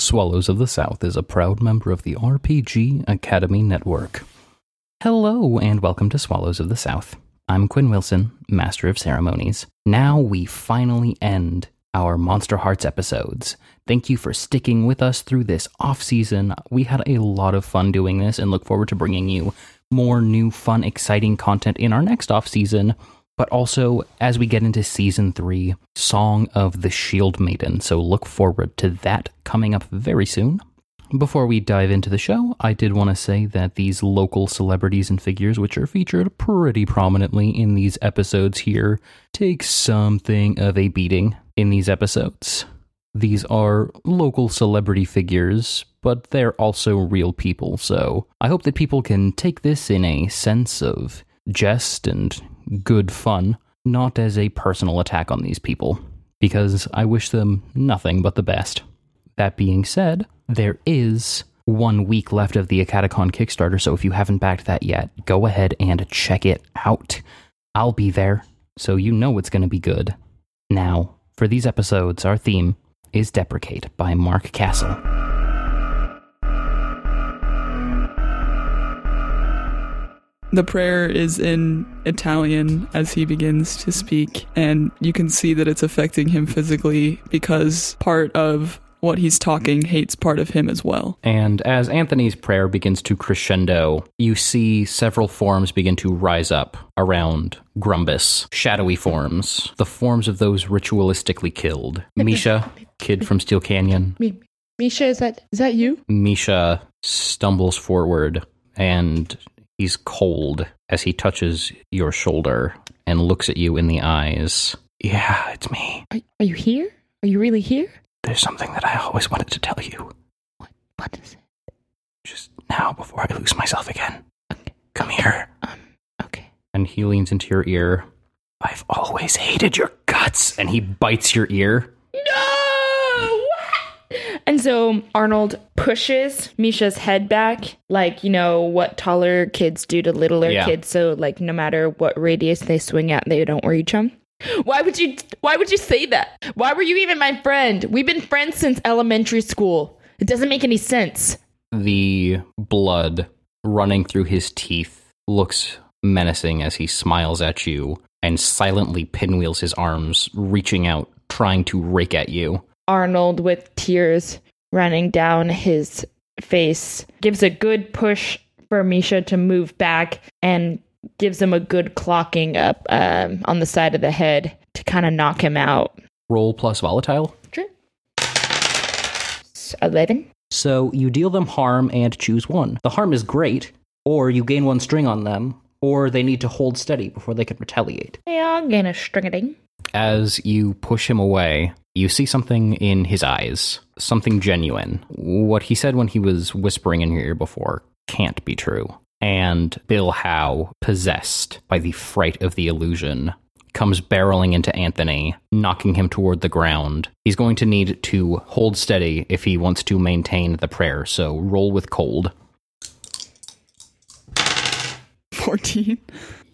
Swallows of the South is a proud member of the RPG Academy Network. Hello, and welcome to Swallows of the South. I'm Quinn Wilson, Master of Ceremonies. Now we finally end our Monster Hearts episodes. Thank you for sticking with us through this off season. We had a lot of fun doing this and look forward to bringing you more new, fun, exciting content in our next off season but also as we get into season three, Song of the Shield Maiden. So look forward to that coming up very soon. Before we dive into the show, I did want to say that these local celebrities and figures, which are featured pretty prominently in these episodes here, take something of a beating in these episodes. These are local celebrity figures, but they're also real people, so I hope that people can take this in a sense of jest and good fun, not as a personal attack on these people, because I wish them nothing but the best. That being said, there is one week left of the Acadecon Kickstarter, so if you haven't backed that yet, go ahead and check it out. I'll be there, so you know it's going to be good. Now, for these episodes, our theme is Deprecate by Mark Castle. The prayer is in Italian as he begins to speak, and you can see that it's affecting him physically because part of what he's talking hates part of him as well. And as Anthony's prayer begins to crescendo, you see several forms begin to rise up around Grumbus. Shadowy forms, the forms of those ritualistically killed. Misha, kid from Steel Canyon. Me, Misha, is that is that you? Misha stumbles forward and he's cold as he touches your shoulder and looks at you in the eyes. Yeah, it's me. Are, are you here? Are you really here? There's something that I always wanted to tell you. What what is it? Just now before I lose myself again. Okay. Come here. Um okay. And he leans into your ear. I've always hated your guts. And he bites your ear. No! And so Arnold pushes Misha's head back, like, you know, what taller kids do to littler Yeah. kids. So, like, no matter what radius they swing at, they don't reach him. Why would you why would you say that? Why were you even my friend? We've been friends since elementary school. It doesn't make any sense. The blood running through his teeth looks menacing as he smiles at you and silently pinwheels his arms, reaching out, trying to rake at you. Arnold, with tears running down his face, gives a good push for Misha to move back and gives him a good clocking up um, on the side of the head to kind of knock him out. Roll plus volatile. Sure. 11. So you deal them harm and choose one. The harm is great, or you gain one string on them, or they need to hold steady before they can retaliate. Yeah, I'll gain a string of ding. As you push him away, you see something in his eyes, something genuine. What he said when he was whispering in your ear before can't be true. And Bill Howe, possessed by the fright of the illusion, comes barreling into Anthony, knocking him toward the ground. He's going to need to hold steady if he wants to maintain the prayer, so roll with cold. 14.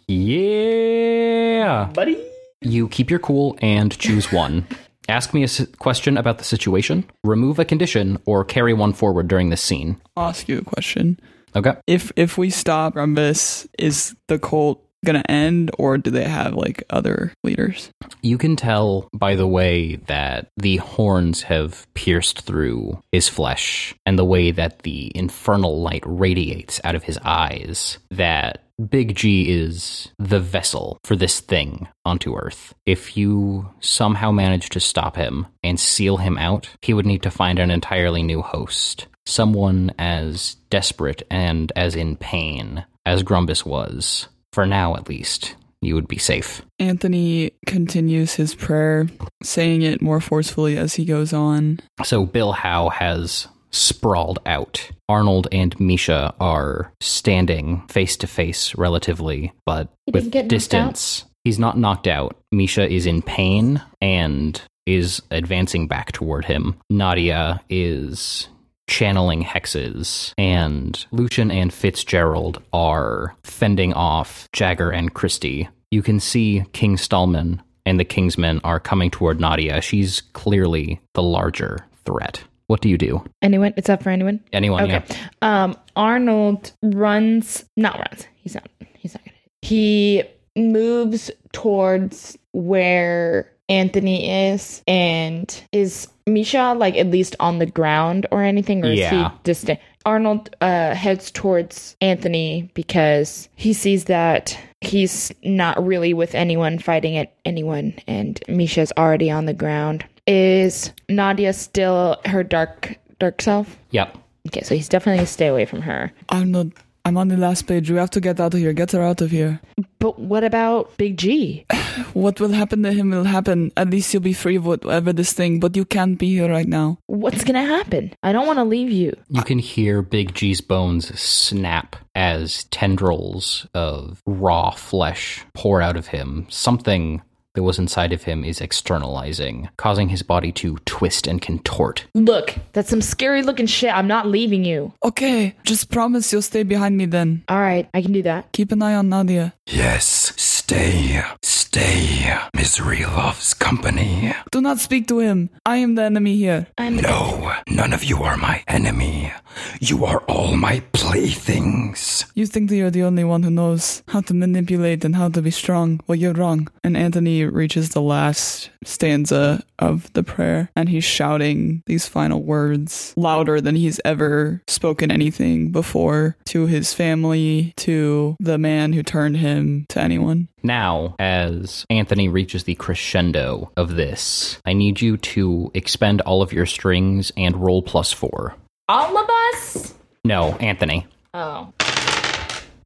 Yeah! Buddy. You keep your cool and choose one. Ask me a question about the situation, remove a condition, or carry one forward during this scene. I'll ask you a question. Okay. If if we stop Grumbus, is the cult gonna end or do they have like other leaders? You can tell by the way that the horns have pierced through his flesh and the way that the infernal light radiates out of his eyes that Big G is the vessel for this thing onto Earth. If you somehow manage to stop him and seal him out, he would need to find an entirely new host. Someone as desperate and as in pain as Grumbus was. For now, at least, you would be safe. Anthony continues his prayer, saying it more forcefully as he goes on. So Bill Howe has sprawled out. Arnold and Misha are standing face to face relatively, but with distance. He's not knocked out. Misha is in pain and is advancing back toward him. Nadia is channeling hexes, and Lucian and Fitzgerald are fending off Jagger and Christie. You can see King Stallman and the Kingsmen are coming toward Nadia. She's clearly the larger threat. What do you do? Anyone? It's up for anyone? Anyone? Okay. Yeah. Um, Arnold runs, not runs. He's not. He's not gonna. He moves towards where Anthony is, and is Misha like at least on the ground or anything, or is he distant? Arnold uh, heads towards Anthony because he sees that he's not really with anyone fighting at anyone, and Misha's already on the ground. Is Nadia still her dark dark self? Yep. Okay, so he's definitely stay away from her. Arnold, I'm on the last page. We have to get out of here. Get her out of here. But what about Big G? What will happen to him will happen. At least you'll be free of whatever this thing, but you can't be here right now. What's gonna happen? I don't want to leave you. You can hear Big G's bones snap as tendrils of raw flesh pour out of him. Something that was inside of him is externalizing, causing his body to twist and contort. Look, that's some scary looking shit. I'm not leaving you. Okay, just promise you'll stay behind me then. All right, I can do that. Keep an eye on Nadia. Yes, stay, stay. Misery loves company. Do not speak to him. I am the enemy here. I'm No, none of you are my enemy. You are all my playthings. You think that you're the only one who knows how to manipulate and how to be strong. Well, you're wrong. And Anthony reaches the last stanza of the prayer, and he's shouting these final words louder than he's ever spoken anything before to his family, to the man who turned him, to anyone. Now, as Anthony reaches the crescendo of this, I need you to expend all of your strings and roll plus four. all of us. No, Anthony. Oh,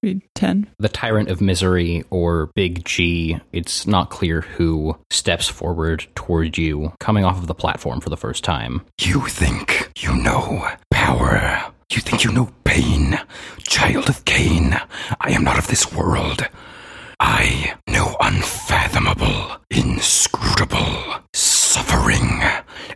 Read 10. the tyrant of misery or big g it's not clear who steps forward toward you coming off of the platform for the first time You think you know power. You think you know pain. Child of Cain, I am not of this world. I know unfathomable, inscrutable suffering,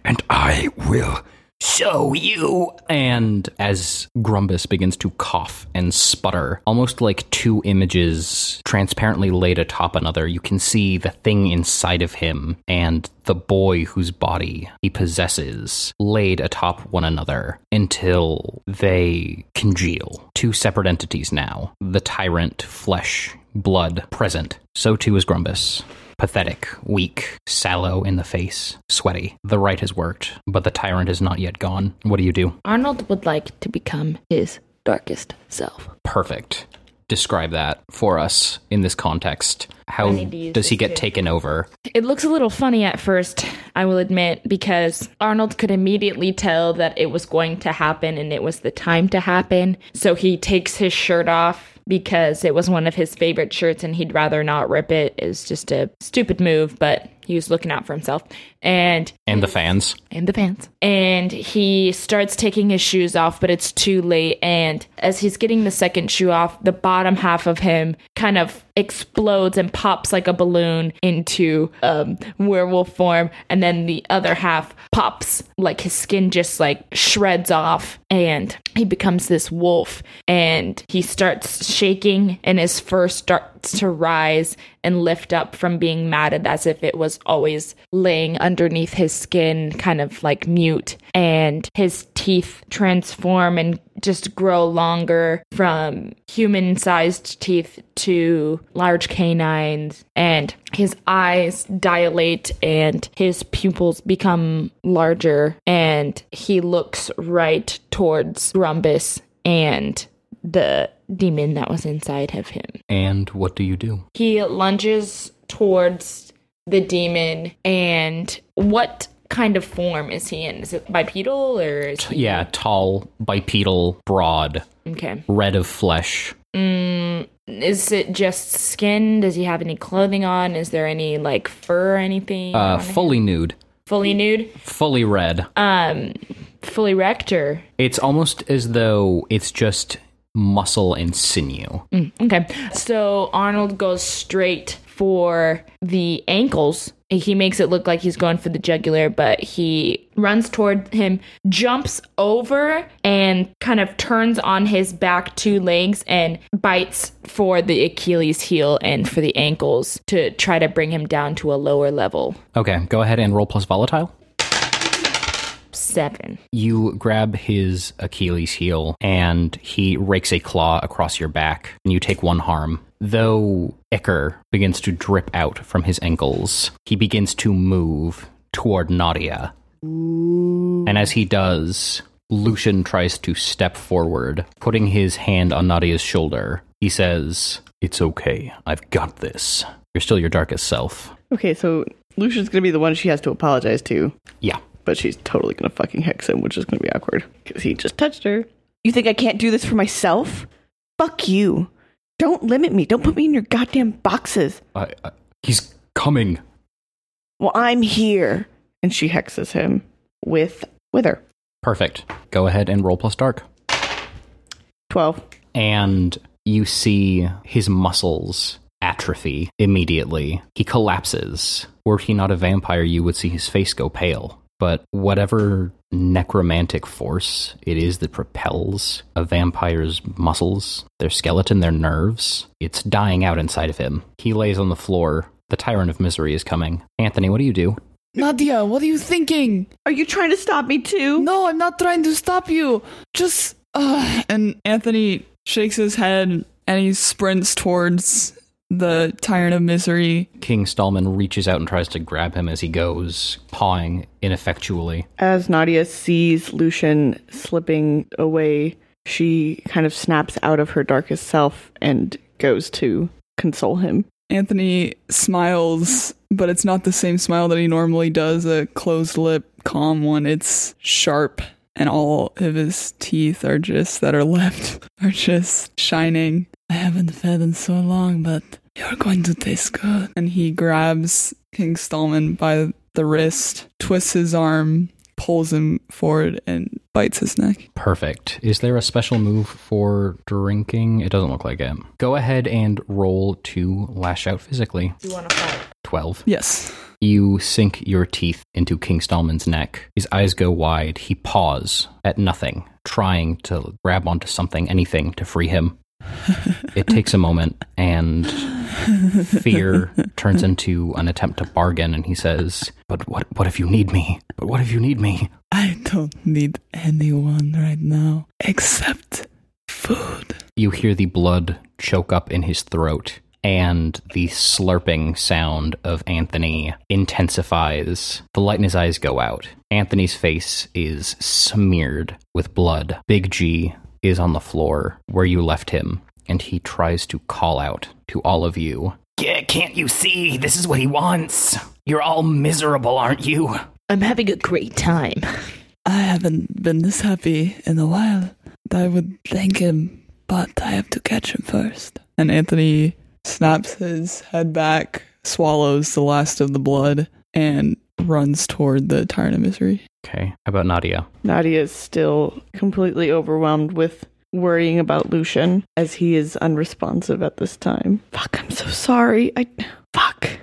and I will show you. and as grumbus begins to cough and sputter almost like two images transparently laid atop another you can see the thing inside of him and the boy whose body he possesses laid atop one another until they congeal two separate entities now the tyrant flesh blood present so too is grumbus Pathetic, weak, sallow in the face, sweaty. The rite has worked, but the tyrant is not yet gone. What do you do? Arnold would like to become his darkest self. Perfect. Describe that for us in this context. How I need to use does he get too. taken over? It looks a little funny at first, I will admit, because Arnold could immediately tell that it was going to happen and it was the time to happen. So he takes his shirt off because it was one of his favorite shirts and he'd rather not rip it. It's just a stupid move, but he was looking out for himself. And And the fans? and the pants. And he starts taking his shoes off, but it's too late. And as he's getting the second shoe off, the bottom half of him kind of explodes and pops like a balloon into um, werewolf form. And then the other half pops, like his skin just like shreds off. And he becomes this wolf. And he starts shaking, and his fur starts to rise and lift up from being matted as if it was always laying underneath his skin, kind of like mute. And his teeth transform and just grow longer from human sized teeth to large canines. And his eyes dilate and his pupils become larger. And he looks right towards Grumbus and the demon that was inside of him. And what do you do? He lunges towards the demon, and what kind of form is he in? Is it bipedal or is he? Yeah, tall, bipedal, broad, Okay. red of flesh. Mm, is it just skin? Does he have any clothing on? Is there any like fur or anything? Uh, on him? fully nude, fully nude? fully red. Um, fully rector. It's almost as though it's just muscle and sinew. Mm, okay. So Arnold goes straight for the ankles. He makes it look like he's going for the jugular, but he runs toward him, jumps over, and kind of turns on his back two legs and bites for the Achilles heel and for the ankles to try to bring him down to a lower level. Okay, go ahead and roll plus volatile. Seven. You grab his Achilles heel and he rakes a claw across your back, and you take one harm. Though ichor begins to drip out from his ankles, he begins to move toward Nadia. And as he does, Lucian tries to step forward, putting his hand on Nadia's shoulder. He says, It's okay. I've got this. You're still your darkest self. Okay, so Lucian's gonna be the one she has to apologize to, Yeah. But she's totally gonna fucking hex him, which is gonna be awkward because he just touched her. You think I can't do this for myself? Fuck you. Don't limit me. Don't put me in your goddamn boxes. I, I, he's coming. Well, I'm here. And she hexes him with Wither. Perfect. Go ahead and roll plus dark. 12. and you see his muscles atrophy immediately. He collapses. Were he not a vampire, you would see his face go pale. But whatever necromantic force it is that propels a vampire's muscles, their skeleton, their nerves, it's dying out inside of him. He lays on the floor. The tyrant of misery is coming. Anthony, what do you do? Nadia, what are you thinking? Are you trying to stop me too? No, I'm not trying to stop you. Just uh and Anthony shakes his head and he sprints towards the tyrant of misery. King Stallman reaches out and tries to grab him as he goes, pawing ineffectually. As Nadia sees Lucian slipping away, she kind of snaps out of her darkest self and goes to console him. Anthony smiles, but it's not the same smile that he normally does, a closed lip, calm one. It's sharp, and all of his teeth are just that are left are just shining. I haven't fed in so long, but you're going to taste good. And he grabs King Stallman by the wrist, twists his arm, pulls him forward, and bites his neck. Perfect. Is there a special move for drinking? It doesn't look like it. Go ahead and roll to lash out physically. You want to fight? 12. Yes. You sink your teeth into King Stallman's neck. His eyes go wide. He paws at nothing, trying to grab onto something, anything to free him. it takes a moment, and fear turns into an attempt to bargain, and he says, But what, what if you need me? But what if you need me? I don't need anyone right now except food. You hear the blood choke up in his throat, and the slurping sound of Anthony intensifies. The light in his eyes go out. Anthony's face is smeared with blood. Big G is on the floor where you left him, and he tries to call out to all of you. Yeah, can't you see? This is what he wants. You're all miserable, aren't you? I'm having a great time. I haven't been this happy in a while. I would thank him, but I have to catch him first. And Anthony snaps his head back, swallows the last of the blood, and runs toward the tyrant of misery. Okay, how about Nadia? Nadia is still completely overwhelmed with worrying about Lucian as he is unresponsive at this time. Fuck, I'm so sorry. I. Fuck.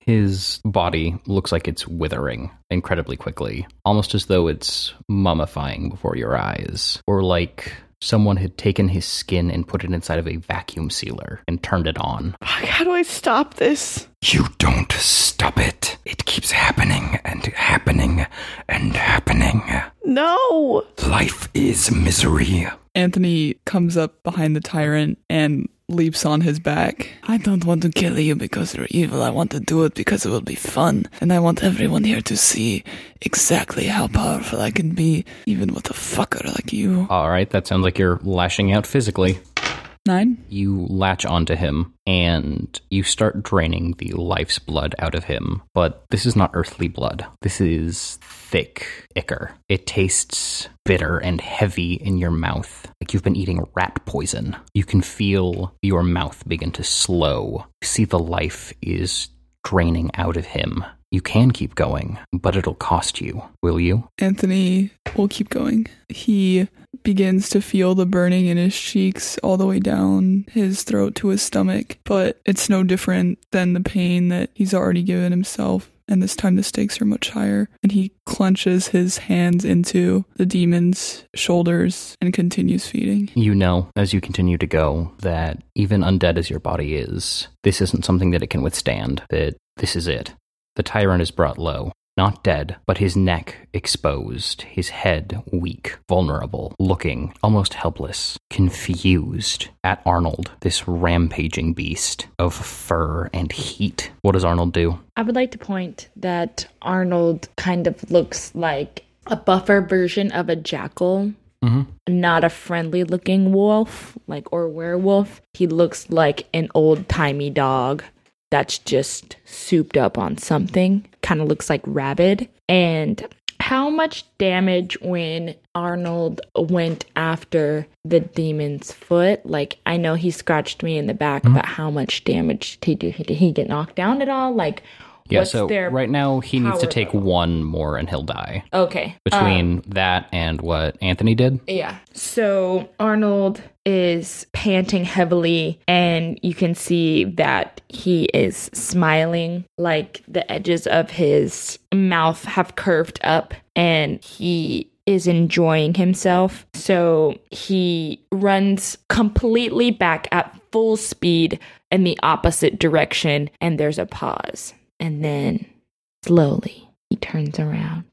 His body looks like it's withering incredibly quickly, almost as though it's mummifying before your eyes, or like someone had taken his skin and put it inside of a vacuum sealer and turned it on. Fuck, how do I stop this? You don't stop it. It keeps happening and happening and happening. No! Life is misery. Anthony comes up behind the tyrant and leaps on his back. I don't want to kill you because you're evil. I want to do it because it will be fun. And I want everyone here to see exactly how powerful I can be, even with a fucker like you. All right, that sounds like you're lashing out physically. Nine? You latch onto him and you start draining the life's blood out of him. But this is not earthly blood. This is thick ichor. It tastes bitter and heavy in your mouth, like you've been eating rat poison. You can feel your mouth begin to slow. You see the life is draining out of him. You can keep going, but it'll cost you. Will you? Anthony will keep going. He begins to feel the burning in his cheeks all the way down his throat to his stomach, but it's no different than the pain that he's already given himself. And this time the stakes are much higher. And he clenches his hands into the demon's shoulders and continues feeding. You know, as you continue to go, that even undead as your body is, this isn't something that it can withstand, that this is it. The tyrant is brought low. Not dead, but his neck exposed, his head weak, vulnerable, looking almost helpless, confused at Arnold, this rampaging beast of fur and heat. What does Arnold do? I would like to point that Arnold kind of looks like a buffer version of a jackal. Mm-hmm. Not a friendly looking wolf, like or werewolf. He looks like an old timey dog that's just souped up on something. Kind of looks like rabid. And how much damage when Arnold went after the demon's foot? Like, I know he scratched me in the back, mm-hmm. but how much damage did he do? Did he get knocked down at all? Like, Yeah, what's so their right now he needs to take level? one more and he'll die. Okay. Between um, that and what Anthony did? Yeah. So Arnold is panting heavily, and you can see that he is smiling, like the edges of his mouth have curved up, and he is enjoying himself. So he runs completely back at full speed in the opposite direction, and there's a pause. And then slowly he turns around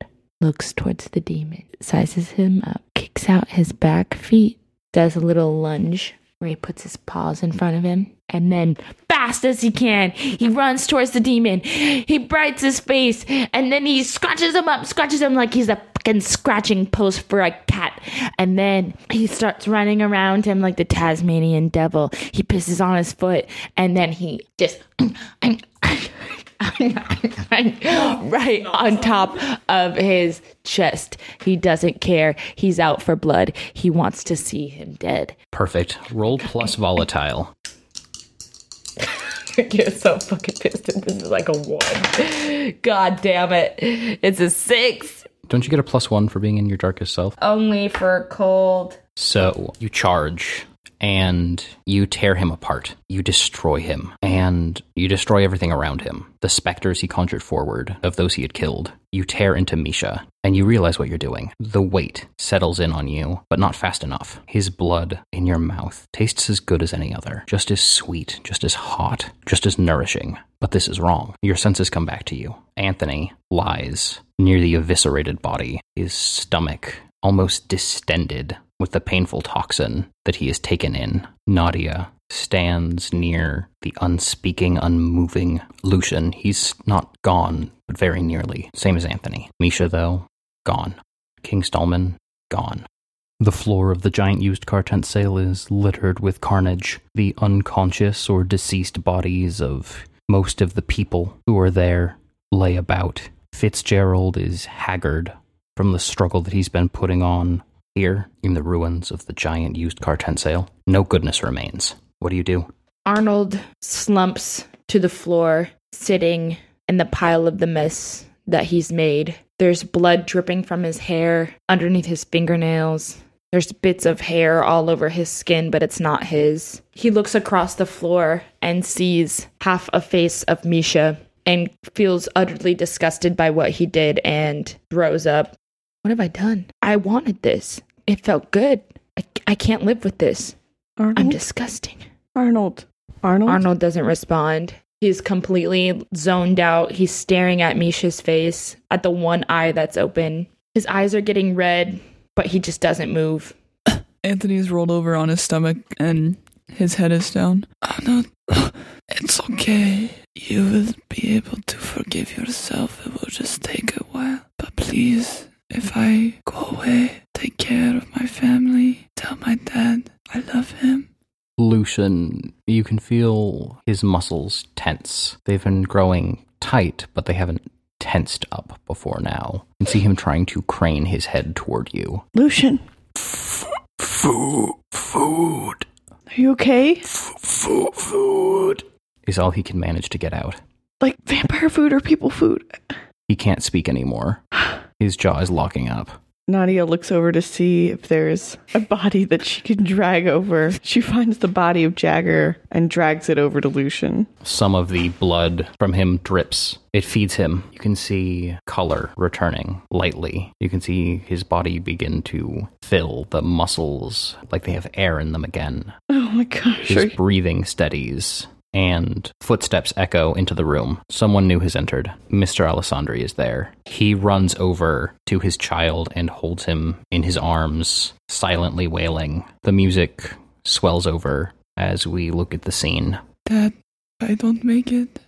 looks towards the demon, sizes him up, kicks out his back feet, does a little lunge where he puts his paws in front of him, and then, fast as he can, he runs towards the demon. He bites his face, and then he scratches him up, scratches him like he's a fucking scratching post for a cat. And then he starts running around him like the Tasmanian devil. He pisses on his foot, and then he just. right on top of his chest. He doesn't care. He's out for blood. He wants to see him dead. Perfect. Roll plus volatile. You're so fucking pissed that this is like a one. God damn it. It's a six. Don't you get a plus one for being in your darkest self? Only for cold. So you charge and you tear him apart. You destroy him and you destroy everything around him. The specters he conjured forward of those he had killed. You tear into Misha and you realize what you're doing. The weight settles in on you, but not fast enough. His blood in your mouth tastes as good as any other, just as sweet, just as hot, just as nourishing. But this is wrong. Your senses come back to you. Anthony lies near the eviscerated body, his stomach almost distended with the painful toxin that he has taken in. Nadia stands near the unspeaking, unmoving Lucian. He's not gone, but very nearly. Same as Anthony. Misha, though, gone. King Stallman, gone. The floor of the giant used car tent sale is littered with carnage. The unconscious or deceased bodies of most of the people who are there lay about. Fitzgerald is haggard from the struggle that he's been putting on here in the ruins of the giant used car tent sale. No goodness remains. What do you do? Arnold slumps to the floor, sitting in the pile of the mess that he's made. There's blood dripping from his hair underneath his fingernails. There's bits of hair all over his skin, but it's not his. He looks across the floor and sees half a face of Misha and feels utterly disgusted by what he did and throws up. What have I done? I wanted this. It felt good. I, I can't live with this. Arnold. I'm disgusting. Arnold. Arnold. Arnold doesn't respond. He's completely zoned out. He's staring at Misha's face, at the one eye that's open. His eyes are getting red, but he just doesn't move. Anthony's rolled over on his stomach and his head is down. Anna, it's okay. You will be able to forgive yourself. It will just take a while. But please, if I go away, take care of my family. Tell my dad I love him. Lucian, you can feel his muscles tense. They've been growing tight, but they haven't tensed up before now. You can see him trying to crane his head toward you. Lucian. Food, food, Are you okay? food, food. Is all he can manage to get out. Like vampire food or people food? He can't speak anymore. His jaw is locking up. Nadia looks over to see if there's a body that she can drag over. She finds the body of Jagger and drags it over to Lucian. Some of the blood from him drips. It feeds him. You can see color returning lightly. You can see his body begin to fill the muscles like they have air in them again. Oh my gosh. His breathing steadies. And footsteps echo into the room. Someone new has entered. Mr. Alessandri is there. He runs over to his child and holds him in his arms, silently wailing. The music swells over as we look at the scene. Dad, I don't make it.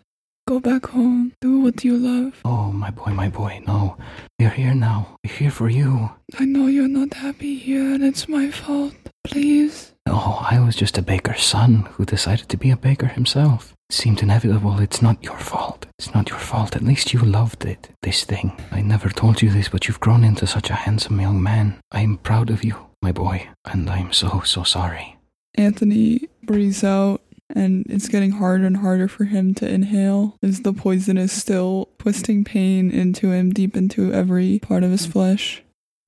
Go back home. Do what you love. Oh, my boy, my boy, no. We're here now. We're here for you. I know you're not happy here, and it's my fault. Please. Oh, I was just a baker's son who decided to be a baker himself. It seemed inevitable. It's not your fault. It's not your fault. At least you loved it, this thing. I never told you this, but you've grown into such a handsome young man. I'm proud of you, my boy, and I'm so, so sorry. Anthony breathes out, and it's getting harder and harder for him to inhale as the poison is still twisting pain into him deep into every part of his flesh.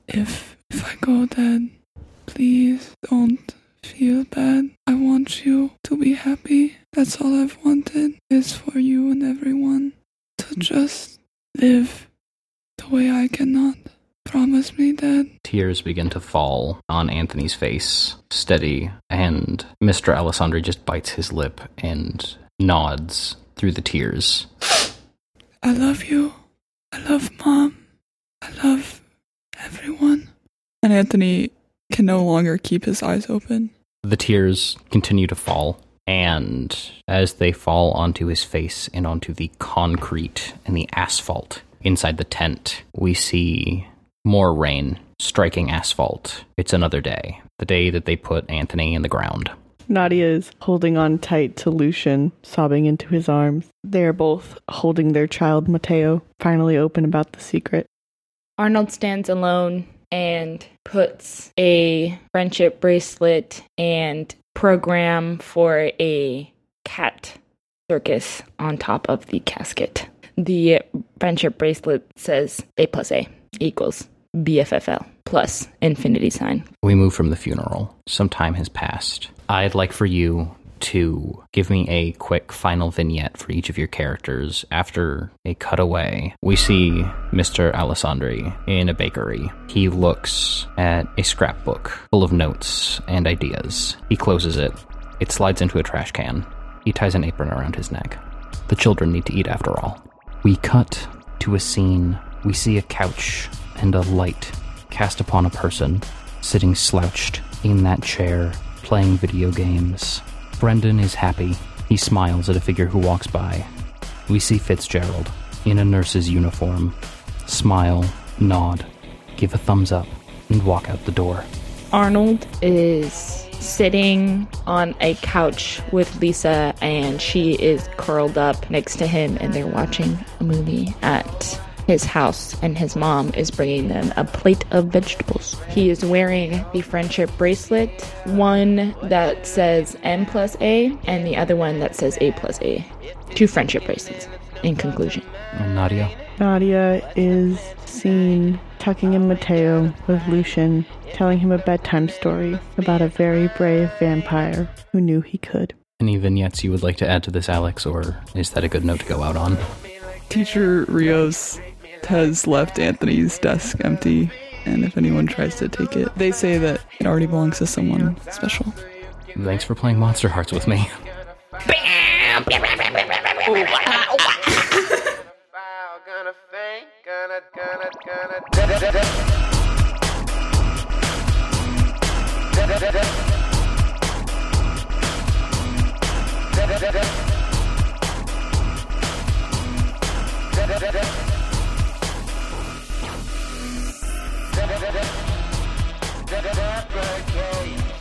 If if I go, Dad, please don't feel bad. I want you to be happy. That's all I've wanted is for you and everyone to mm. just live the way I cannot. Promise me, that. Tears begin to fall on Anthony's face, steady, and Mr. Alessandri just bites his lip and nods through the tears. I love you. I love Mom. I love everyone. And Anthony can no longer keep his eyes open. The tears continue to fall, and as they fall onto his face and onto the concrete and the asphalt inside the tent, we see more rain striking asphalt. It's another day, the day that they put Anthony in the ground. Nadia is holding on tight to Lucian, sobbing into his arms. They are both holding their child, Mateo, finally open about the secret. Arnold stands alone and puts a friendship bracelet and program for a cat circus on top of the casket. The friendship bracelet says A plus A equals BFFL plus infinity sign. We move from the funeral. Some time has passed. I'd like for you to give me a quick final vignette for each of your characters. After a cutaway, we see Mr. Alessandri in a bakery. He looks at a scrapbook full of notes and ideas. He closes it. It slides into a trash can. He ties an apron around his neck. The children need to eat after all. We cut to a scene. We see a couch and a light cast upon a person sitting slouched in that chair, playing video games. Brendan is happy. He smiles at a figure who walks by. We see Fitzgerald in a nurse's uniform. Smile, nod, give a thumbs up, and walk out the door. Arnold is sitting on a couch with Lisa, and she is curled up next to him, and they're watching a movie at his house, and his mom is bringing them a plate of vegetables. He is wearing the friendship bracelet, one that says N plus A, and the other one that says A plus A. Two friendship bracelets, in conclusion. And Nadia? Nadia is seen tucking in Mateo with Lucian, telling him a bedtime story about a very brave vampire who knew he could. Any vignettes you would like to add to this, Alex, or is that a good note to go out on? Teacher Rios has left Anthony's desk empty, and if anyone tries to take it, they say that it already belongs to someone special. Thanks for playing Monster Hearts with me. That's okay.